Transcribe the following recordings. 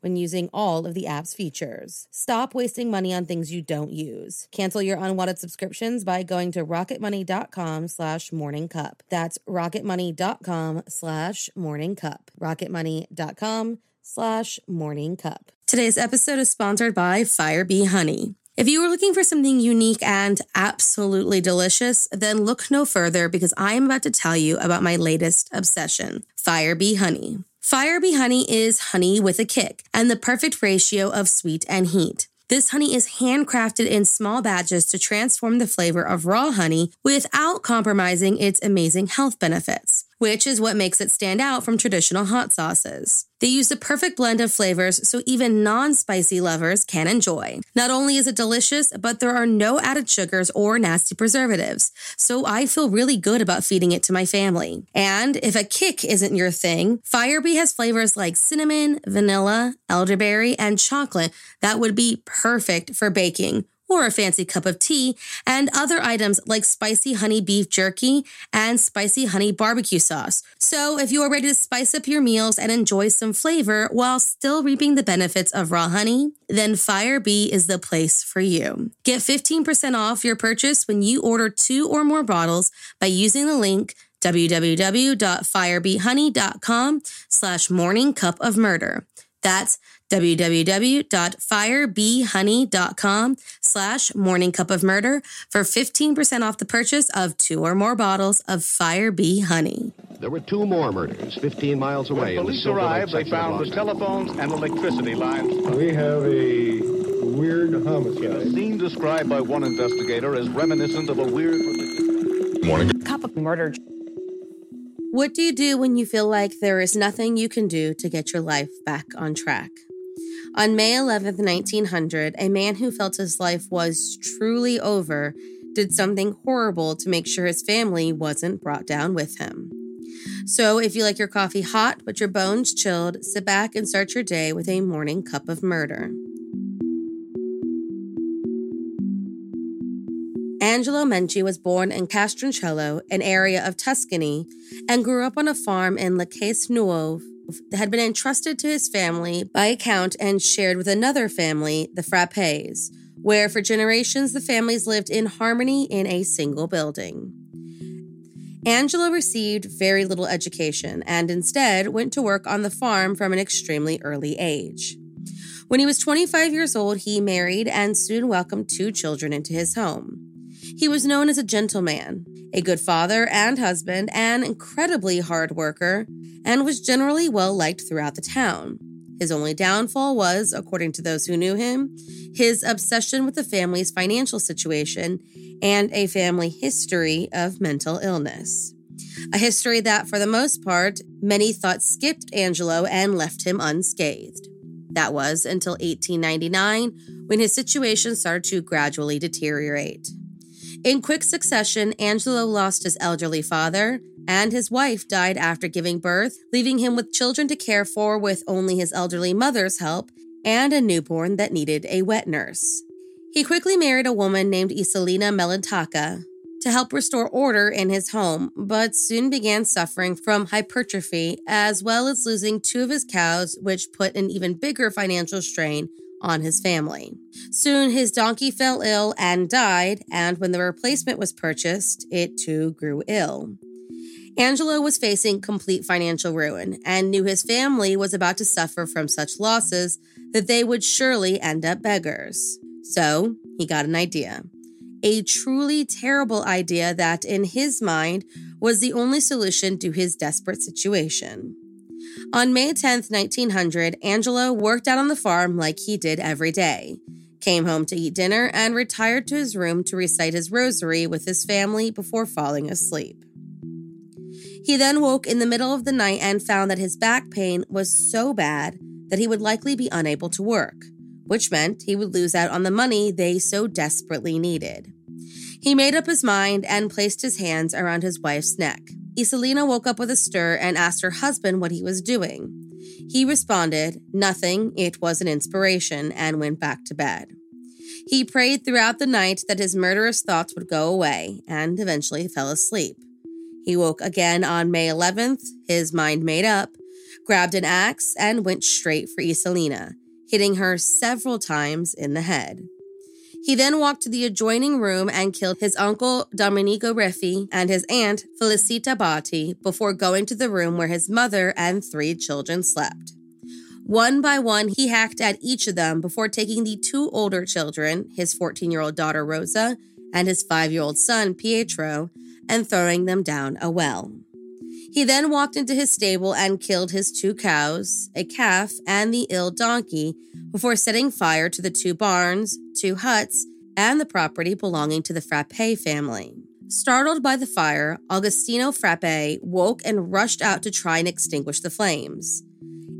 when using all of the app's features. Stop wasting money on things you don't use. Cancel your unwanted subscriptions by going to rocketmoney.com slash morningcup. That's rocketmoney.com slash morningcup. rocketmoney.com slash morningcup. Today's episode is sponsored by Fire Bee Honey. If you are looking for something unique and absolutely delicious, then look no further because I am about to tell you about my latest obsession, Fire Bee Honey. Fire Bee honey is honey with a kick and the perfect ratio of sweet and heat. This honey is handcrafted in small batches to transform the flavor of raw honey without compromising its amazing health benefits which is what makes it stand out from traditional hot sauces. They use the perfect blend of flavors so even non spicy lovers can enjoy. Not only is it delicious, but there are no added sugars or nasty preservatives, so I feel really good about feeding it to my family. And if a kick isn't your thing, Firebee has flavors like cinnamon, vanilla, elderberry, and chocolate that would be perfect for baking or a fancy cup of tea, and other items like spicy honey beef jerky and spicy honey barbecue sauce. So, if you are ready to spice up your meals and enjoy some flavor while still reaping the benefits of raw honey, then Fire Bee is the place for you. Get 15% off your purchase when you order two or more bottles by using the link www.firebeehoney.com slash morning cup of murder. That's www.firebeehoney.com slash morning cup of murder for 15% off the purchase of two or more bottles of Fire Bee honey. There were two more murders 15 miles away. When police arrived, they found the telephones and electricity lines. We have a weird homicide. A scene described by one investigator as reminiscent of a weird... Morning. Cup of murder. What do you do when you feel like there is nothing you can do to get your life back on track? On May 11th, 1900, a man who felt his life was truly over did something horrible to make sure his family wasn't brought down with him. So, if you like your coffee hot but your bones chilled, sit back and start your day with a morning cup of murder. Angelo Menci was born in Castroncello, an area of Tuscany, and grew up on a farm in Lacaise Nuove, had been entrusted to his family by account and shared with another family, the Frappes, where for generations the families lived in harmony in a single building. Angelo received very little education and instead went to work on the farm from an extremely early age. When he was 25 years old, he married and soon welcomed two children into his home. He was known as a gentleman, a good father and husband, an incredibly hard worker, and was generally well liked throughout the town. His only downfall was, according to those who knew him, his obsession with the family's financial situation and a family history of mental illness. A history that, for the most part, many thought skipped Angelo and left him unscathed. That was until 1899, when his situation started to gradually deteriorate. In quick succession, Angelo lost his elderly father, and his wife died after giving birth, leaving him with children to care for with only his elderly mother's help and a newborn that needed a wet nurse. He quickly married a woman named Iselina Melantaka to help restore order in his home, but soon began suffering from hypertrophy as well as losing two of his cows, which put an even bigger financial strain on his family. Soon his donkey fell ill and died, and when the replacement was purchased, it too grew ill. Angelo was facing complete financial ruin and knew his family was about to suffer from such losses that they would surely end up beggars. So he got an idea. A truly terrible idea that, in his mind, was the only solution to his desperate situation. On May 10, 1900, Angelo worked out on the farm like he did every day, came home to eat dinner, and retired to his room to recite his rosary with his family before falling asleep. He then woke in the middle of the night and found that his back pain was so bad that he would likely be unable to work, which meant he would lose out on the money they so desperately needed. He made up his mind and placed his hands around his wife's neck. Iselina woke up with a stir and asked her husband what he was doing. He responded, Nothing, it was an inspiration, and went back to bed. He prayed throughout the night that his murderous thoughts would go away and eventually fell asleep. He woke again on May 11th, his mind made up, grabbed an axe, and went straight for Iselina, hitting her several times in the head. He then walked to the adjoining room and killed his uncle Domenico Riffi and his aunt Felicita Botti before going to the room where his mother and three children slept. One by one, he hacked at each of them before taking the two older children, his 14 year old daughter Rosa and his five year old son Pietro, and throwing them down a well. He then walked into his stable and killed his two cows, a calf, and the ill donkey before setting fire to the two barns, two huts, and the property belonging to the Frappe family. Startled by the fire, Augustino Frappe woke and rushed out to try and extinguish the flames.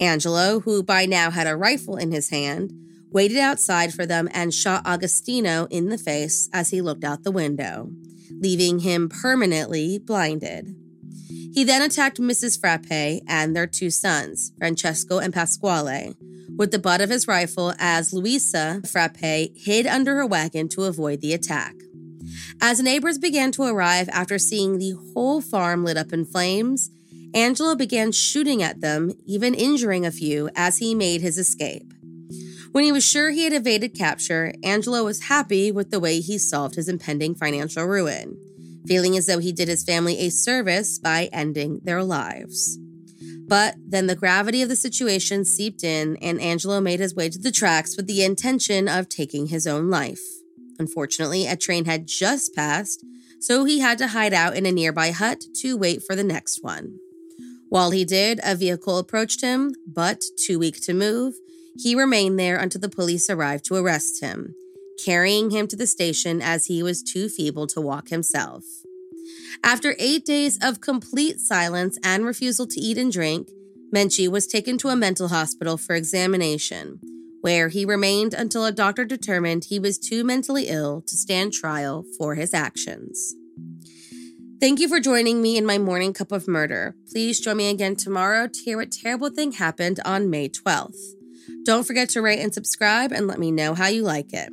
Angelo, who by now had a rifle in his hand, waited outside for them and shot Agostino in the face as he looked out the window, leaving him permanently blinded. He then attacked Mrs. Frappe and their two sons, Francesco and Pasquale, with the butt of his rifle as Luisa Frappe hid under her wagon to avoid the attack. As neighbors began to arrive after seeing the whole farm lit up in flames, Angelo began shooting at them, even injuring a few as he made his escape. When he was sure he had evaded capture, Angelo was happy with the way he solved his impending financial ruin feeling as though he did his family a service by ending their lives. But then the gravity of the situation seeped in, and Angelo made his way to the tracks with the intention of taking his own life. Unfortunately, a train had just passed, so he had to hide out in a nearby hut to wait for the next one. While he did, a vehicle approached him, but too weak to move, he remained there until the police arrived to arrest him, carrying him to the station as he was too feeble to walk himself. After eight days of complete silence and refusal to eat and drink, Menci was taken to a mental hospital for examination, where he remained until a doctor determined he was too mentally ill to stand trial for his actions. Thank you for joining me in my morning cup of murder. Please join me again tomorrow to hear what terrible thing happened on May 12th. Don't forget to rate and subscribe and let me know how you like it.